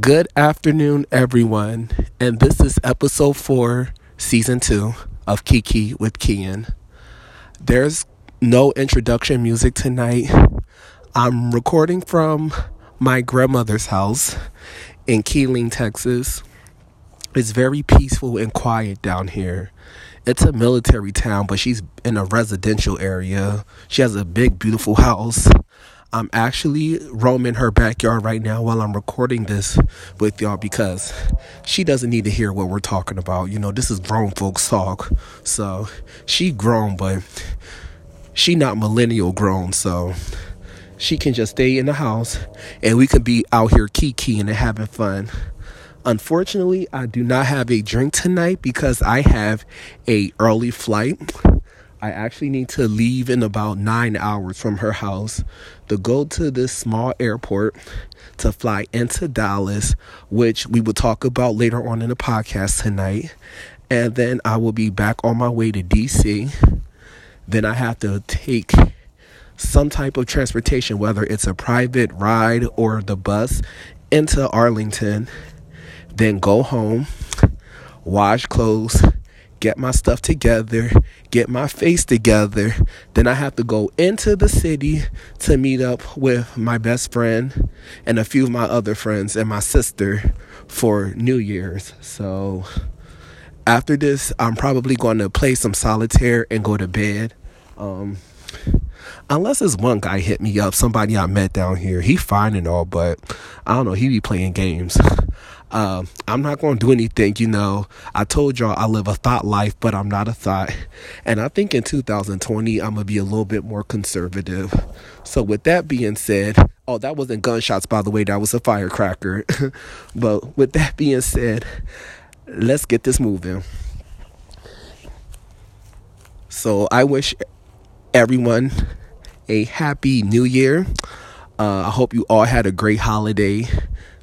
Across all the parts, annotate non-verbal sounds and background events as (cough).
Good afternoon, everyone, and this is episode four, season two of Kiki with Kian. There's no introduction music tonight. I'm recording from my grandmother's house in Killeen, Texas. It's very peaceful and quiet down here. It's a military town, but she's in a residential area. She has a big, beautiful house. I'm actually roaming her backyard right now while I'm recording this with y'all because she doesn't need to hear what we're talking about. You know, this is grown folks talk. So she grown, but she not millennial grown. So she can just stay in the house and we can be out here kikiing and having fun. Unfortunately, I do not have a drink tonight because I have a early flight. I actually need to leave in about nine hours from her house to go to this small airport to fly into Dallas, which we will talk about later on in the podcast tonight. And then I will be back on my way to DC. Then I have to take some type of transportation, whether it's a private ride or the bus, into Arlington. Then go home, wash clothes, get my stuff together, get my face together. Then I have to go into the city to meet up with my best friend and a few of my other friends and my sister for New Year's. So after this, I'm probably going to play some solitaire and go to bed. Um, unless this one guy hit me up, somebody I met down here. He fine and all, but I don't know. He be playing games. Uh, I'm not going to do anything, you know. I told y'all I live a thought life, but I'm not a thought. And I think in 2020, I'm going to be a little bit more conservative. So, with that being said, oh, that wasn't gunshots, by the way, that was a firecracker. (laughs) but with that being said, let's get this moving. So, I wish everyone a happy new year. Uh, I hope you all had a great holiday.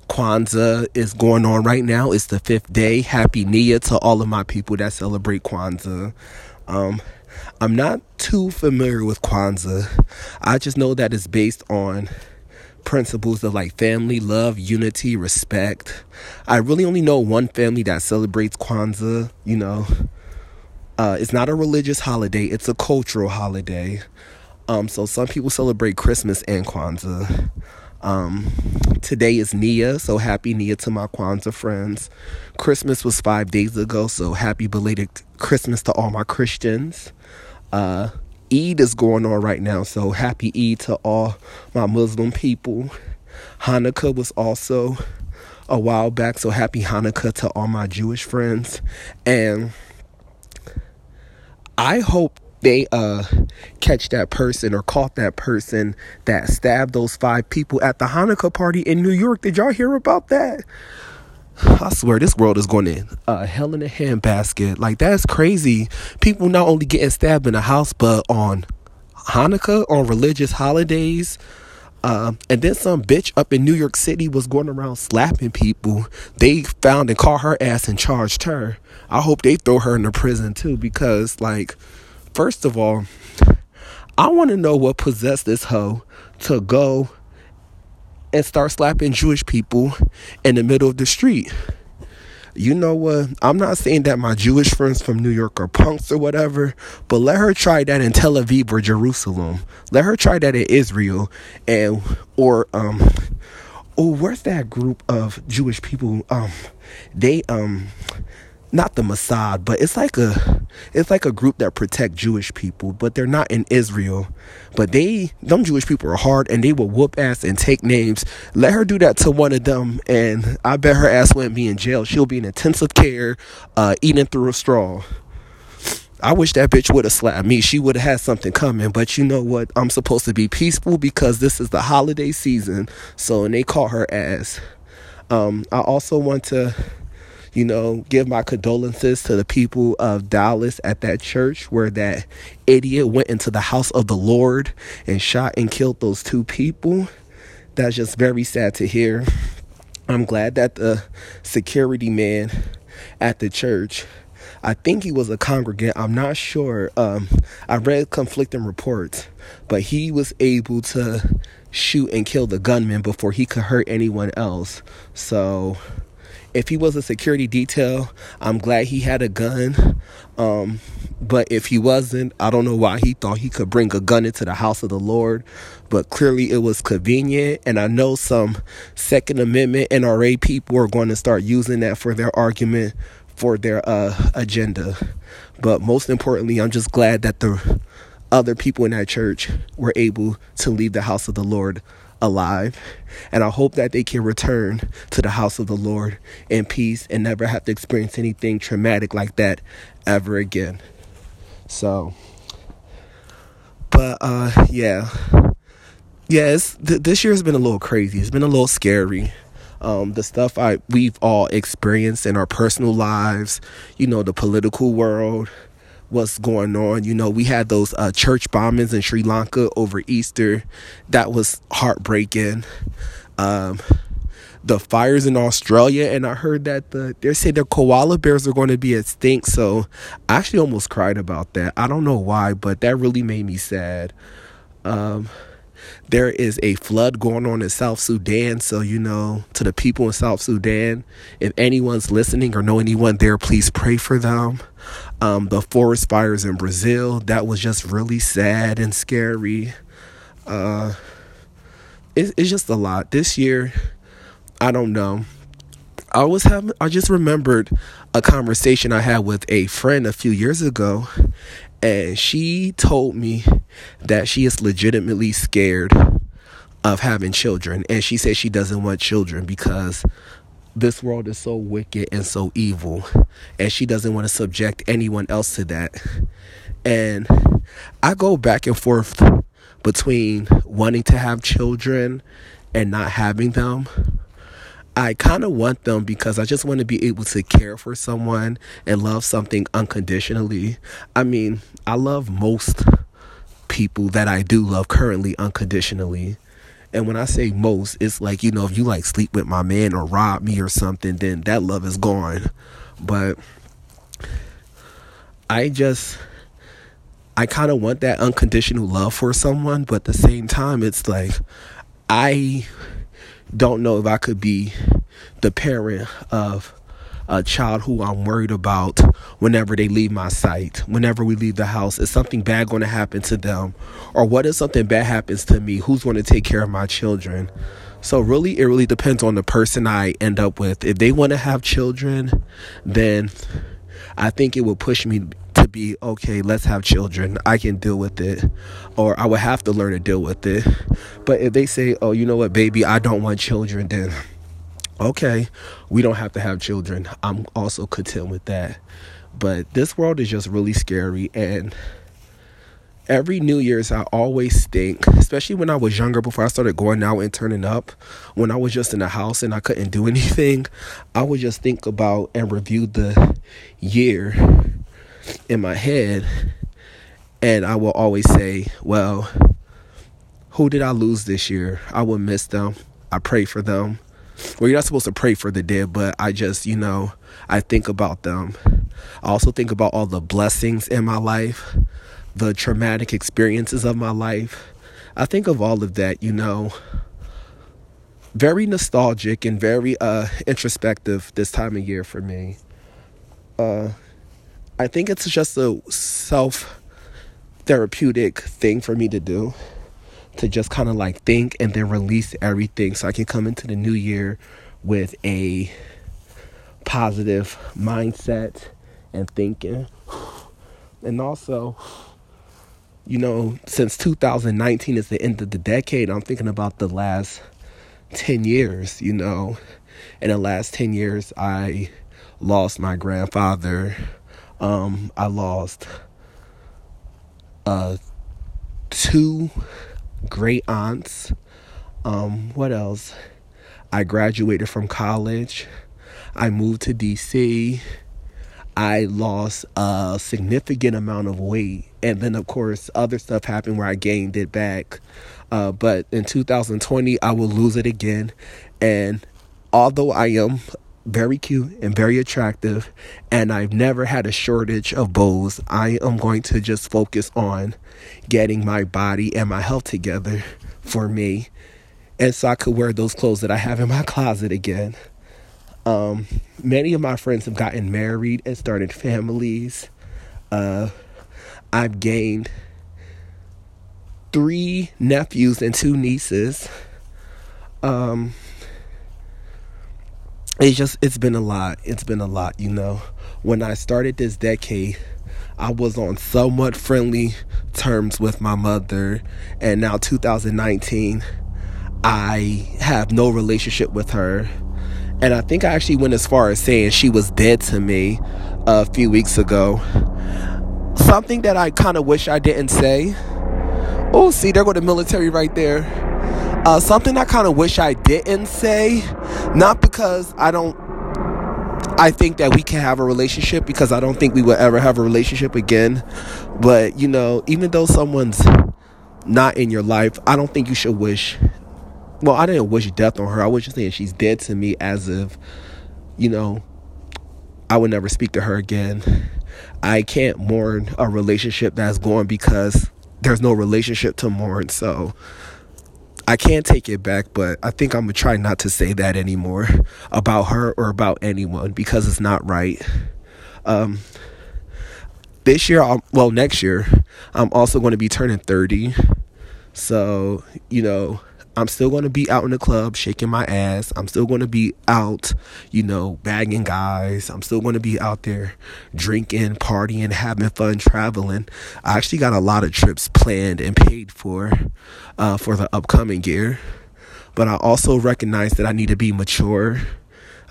Kwanzaa is going on right now. It's the fifth day. Happy Year to all of my people that celebrate Kwanzaa. Um, I'm not too familiar with Kwanzaa. I just know that it's based on principles of like family, love, unity, respect. I really only know one family that celebrates Kwanzaa, you know. Uh, it's not a religious holiday, it's a cultural holiday. Um, so some people celebrate Christmas and Kwanzaa. Um, today is Nia, so happy Nia to my Kwanzaa friends. Christmas was five days ago, so happy belated Christmas to all my Christians. Uh, Eid is going on right now, so happy Eid to all my Muslim people. Hanukkah was also a while back, so happy Hanukkah to all my Jewish friends. And I hope they uh catch that person or caught that person that stabbed those five people at the Hanukkah party in New York. Did y'all hear about that? I swear this world is going in uh, hell in a handbasket. Like that's crazy. People not only getting stabbed in a house, but on Hanukkah, on religious holidays. Uh, and then some bitch up in New York City was going around slapping people. They found and caught her ass and charged her. I hope they throw her in the prison too, because like First of all, I want to know what possessed this hoe to go and start slapping Jewish people in the middle of the street. You know what? I'm not saying that my Jewish friends from New York are punks or whatever, but let her try that in Tel Aviv or Jerusalem. Let her try that in Israel and or um oh where's that group of Jewish people? Um they um not the Mossad, but it's like a it's like a group that protect Jewish people, but they're not in Israel. But they them Jewish people are hard and they will whoop ass and take names. Let her do that to one of them and I bet her ass wouldn't be in jail. She'll be in intensive care, uh, eating through a straw. I wish that bitch would have slapped me. She would have had something coming. But you know what? I'm supposed to be peaceful because this is the holiday season. So and they call her ass. Um, I also want to you know, give my condolences to the people of Dallas at that church where that idiot went into the house of the Lord and shot and killed those two people. That's just very sad to hear. I'm glad that the security man at the church I think he was a congregant. I'm not sure. Um, I read conflicting reports, but he was able to shoot and kill the gunman before he could hurt anyone else. So if he was a security detail, I'm glad he had a gun. Um, but if he wasn't, I don't know why he thought he could bring a gun into the house of the Lord. But clearly it was convenient. And I know some Second Amendment NRA people are going to start using that for their argument for their uh, agenda. But most importantly, I'm just glad that the other people in that church were able to leave the house of the Lord alive. And I hope that they can return to the house of the Lord in peace and never have to experience anything traumatic like that ever again. So, but uh, yeah, yes, yeah, th- this year has been a little crazy. It's been a little scary. Um, the stuff I we've all experienced in our personal lives, you know, the political world, what's going on. You know, we had those uh, church bombings in Sri Lanka over Easter. That was heartbreaking. Um, the fires in Australia, and I heard that the they say the koala bears are going to be extinct. So I actually almost cried about that. I don't know why, but that really made me sad. Um, there is a flood going on in South Sudan. So, you know, to the people in South Sudan, if anyone's listening or know anyone there, please pray for them. Um, the forest fires in Brazil, that was just really sad and scary. Uh, it, it's just a lot. This year, I don't know. I was having, I just remembered a conversation I had with a friend a few years ago, and she told me that she is legitimately scared of having children and she said she doesn't want children because this world is so wicked and so evil and she doesn't want to subject anyone else to that and i go back and forth between wanting to have children and not having them I kind of want them because I just want to be able to care for someone and love something unconditionally. I mean, I love most people that I do love currently unconditionally. And when I say most, it's like, you know, if you like sleep with my man or rob me or something, then that love is gone. But I just I kind of want that unconditional love for someone, but at the same time it's like I don't know if I could be the parent of a child who I'm worried about whenever they leave my sight, whenever we leave the house. Is something bad going to happen to them? Or what if something bad happens to me? Who's going to take care of my children? So, really, it really depends on the person I end up with. If they want to have children, then I think it will push me to be okay, let's have children. I can deal with it. Or I would have to learn to deal with it. But if they say, oh, you know what, baby, I don't want children, then okay, we don't have to have children. I'm also content with that. But this world is just really scary. And every New Year's, I always think, especially when I was younger, before I started going out and turning up, when I was just in the house and I couldn't do (laughs) anything, I would just think about and review the year in my head. And I will always say, well, who did I lose this year? I will miss them. I pray for them. Well, you're not supposed to pray for the dead, but I just, you know, I think about them. I also think about all the blessings in my life, the traumatic experiences of my life. I think of all of that, you know. Very nostalgic and very uh, introspective this time of year for me. Uh, I think it's just a self therapeutic thing for me to do to just kind of like think and then release everything so I can come into the new year with a positive mindset and thinking. And also, you know, since 2019 is the end of the decade, I'm thinking about the last 10 years, you know. In the last 10 years, I lost my grandfather um, I lost uh, two great aunts. Um, what else? I graduated from college. I moved to DC. I lost a significant amount of weight. And then, of course, other stuff happened where I gained it back. Uh, but in 2020, I will lose it again. And although I am very cute and very attractive, and I've never had a shortage of beaus. I am going to just focus on getting my body and my health together for me. And so I could wear those clothes that I have in my closet again. Um, many of my friends have gotten married and started families. Uh, I've gained three nephews and two nieces. Um, it's just it's been a lot. It's been a lot, you know. When I started this decade, I was on somewhat friendly terms with my mother, and now 2019, I have no relationship with her. And I think I actually went as far as saying she was dead to me a few weeks ago. Something that I kind of wish I didn't say. Oh, see, there go the military right there. Uh, something I kind of wish I didn't say, not because I don't I think that we can have a relationship because I don't think we will ever have a relationship again. But, you know, even though someone's not in your life, I don't think you should wish. Well, I didn't wish death on her. I was just saying she's dead to me as if, you know, I would never speak to her again. I can't mourn a relationship that's gone because there's no relationship to mourn. So, I can't take it back, but I think I'm gonna try not to say that anymore about her or about anyone because it's not right. Um, this year, I'll, well, next year, I'm also going to be turning 30. So, you know, I'm still going to be out in the club shaking my ass. I'm still going to be out, you know, bagging guys. I'm still going to be out there drinking, partying, having fun, traveling. I actually got a lot of trips planned and paid for uh, for the upcoming year. But I also recognize that I need to be mature.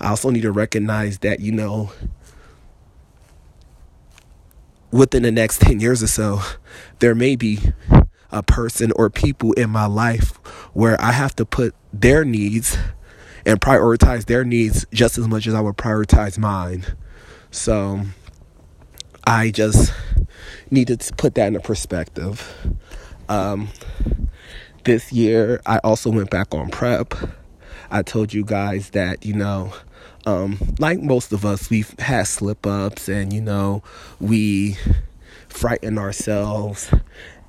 I also need to recognize that, you know, within the next 10 years or so, there may be a person or people in my life where I have to put their needs and prioritize their needs just as much as I would prioritize mine. So I just needed to put that in a perspective. Um, this year, I also went back on PrEP. I told you guys that, you know, um, like most of us, we've had slip ups and, you know, we frighten ourselves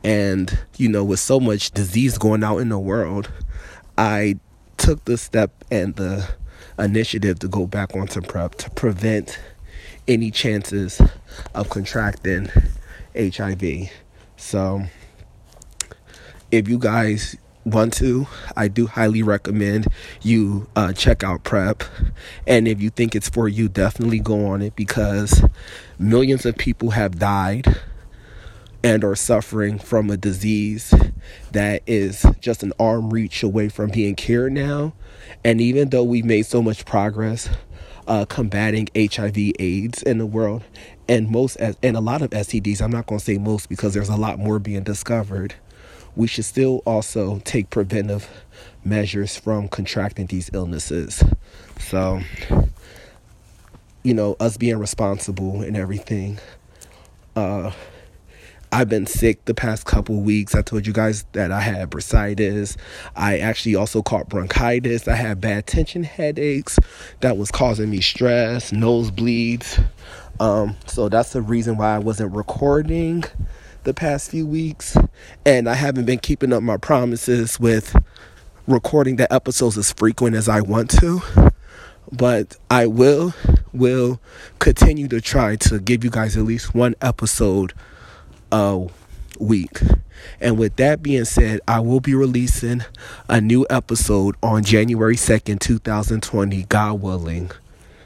and, you know, with so much disease going out in the world, I took the step and the initiative to go back onto PrEP to prevent any chances of contracting HIV. So, if you guys want to, I do highly recommend you uh, check out PrEP. And if you think it's for you, definitely go on it because millions of people have died and are suffering from a disease that is just an arm reach away from being cured now. And even though we've made so much progress uh, combating HIV AIDS in the world, and most and a lot of STDs, I'm not going to say most because there's a lot more being discovered. We should still also take preventive measures from contracting these illnesses. So, you know, us being responsible and everything. Uh, I've been sick the past couple weeks. I told you guys that I had bursitis. I actually also caught bronchitis. I had bad tension headaches that was causing me stress, nosebleeds. Um, so that's the reason why I wasn't recording the past few weeks. And I haven't been keeping up my promises with recording the episodes as frequent as I want to. But I will will continue to try to give you guys at least one episode a week. And with that being said, I will be releasing a new episode on January 2nd, 2020, God willing.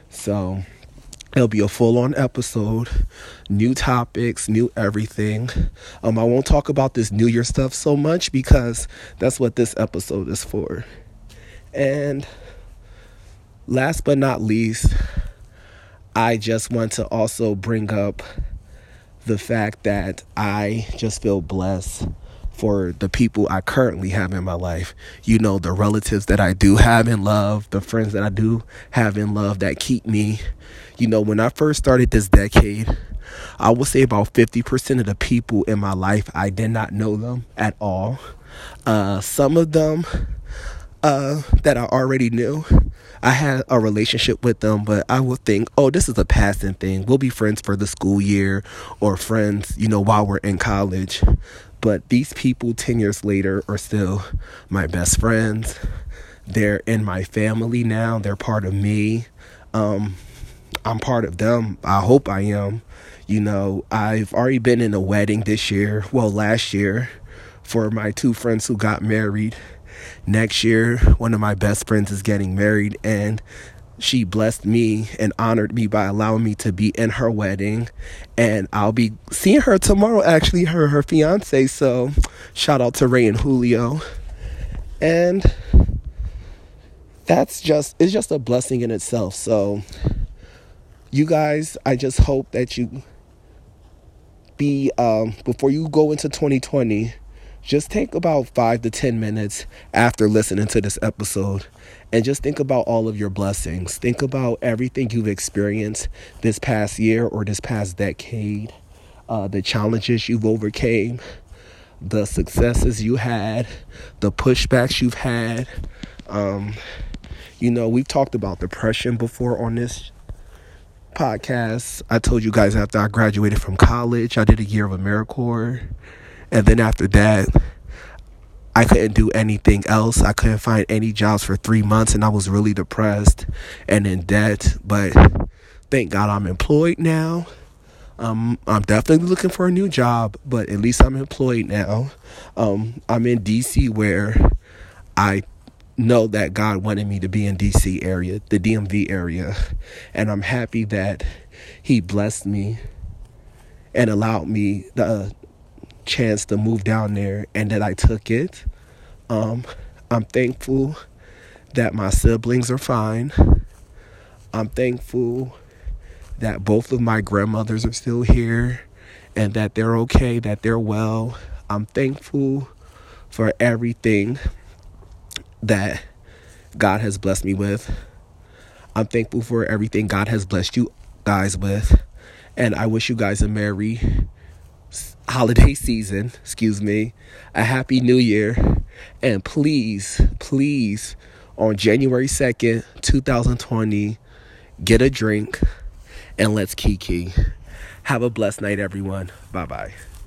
So it'll be a full on episode, new topics, new everything. Um, I won't talk about this New Year stuff so much because that's what this episode is for. And last but not least, I just want to also bring up the fact that I just feel blessed for the people I currently have in my life. You know, the relatives that I do have in love, the friends that I do have in love that keep me. You know, when I first started this decade, I would say about 50% of the people in my life, I did not know them at all. Uh, some of them uh, that I already knew, I had a relationship with them, but I would think, oh, this is a passing thing. We'll be friends for the school year or friends, you know, while we're in college. But these people 10 years later are still my best friends. They're in my family now. They're part of me. Um, I'm part of them. I hope I am. You know, I've already been in a wedding this year, well, last year, for my two friends who got married. Next year, one of my best friends is getting married, and she blessed me and honored me by allowing me to be in her wedding. And i'll be seeing her tomorrow actually her her fiance. So shout out to ray and julio. And that's just it's just a blessing in itself. So you guys i just hope that you be um before you go into 2020 just take about five to 10 minutes after listening to this episode and just think about all of your blessings. Think about everything you've experienced this past year or this past decade, uh, the challenges you've overcame, the successes you had, the pushbacks you've had. Um, you know, we've talked about depression before on this podcast. I told you guys after I graduated from college, I did a year of AmeriCorps. And then after that, I couldn't do anything else. I couldn't find any jobs for three months, and I was really depressed and in debt. But thank God I'm employed now. Um, I'm definitely looking for a new job, but at least I'm employed now. Um, I'm in DC where I know that God wanted me to be in DC area, the DMV area, and I'm happy that He blessed me and allowed me the chance to move down there and that I took it. Um, I'm thankful that my siblings are fine. I'm thankful that both of my grandmothers are still here and that they're okay, that they're well. I'm thankful for everything that God has blessed me with. I'm thankful for everything God has blessed you guys with. And I wish you guys a merry holiday (laughs) season, excuse me, a happy new year, and please, please, on January 2nd, 2020, get a drink and let's kiki. Have a blessed night, everyone. Bye bye.